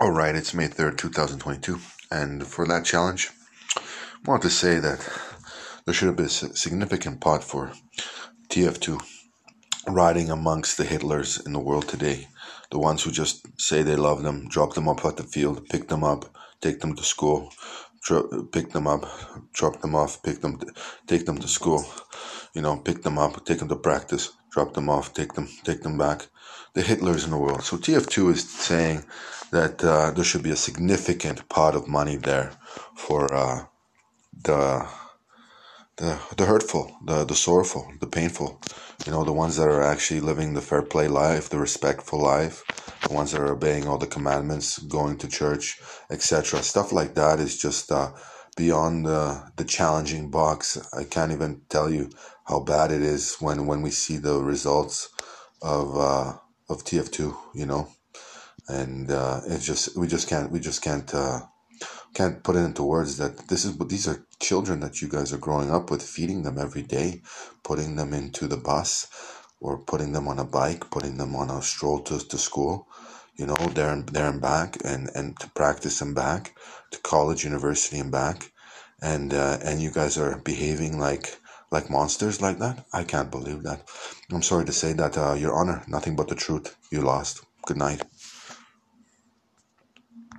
All right, it's May 3rd, 2022. And for that challenge, I want to say that there should have been a significant pot for TF2 riding amongst the Hitlers in the world today. The ones who just say they love them, drop them up at the field, pick them up, take them to school, pick them up, drop them off, pick them, take them to school, you know, pick them up, take them to practice, drop them off, take them, take them back. The Hitlers in the world. So TF2 is saying that uh, there should be a significant pot of money there for uh, the the the hurtful, the the sorrowful, the painful. You know, the ones that are actually living the fair play life, the respectful life, the ones that are obeying all the commandments, going to church, etc. Stuff like that is just uh, beyond the the challenging box. I can't even tell you how bad it is when when we see the results of uh, of TF2. You know, and uh, it's just we just can't we just can't uh, can't put it into words that this is these are children that you guys are growing up with, feeding them every day, putting them into the bus or putting them on a bike, putting them on a stroll to, to school, you know, there and there and back, and and to practice and back, to college, university and back, and uh, and you guys are behaving like like monsters like that. I can't believe that. I'm sorry to say that, uh, Your Honor. Nothing but the truth. You lost. Good night.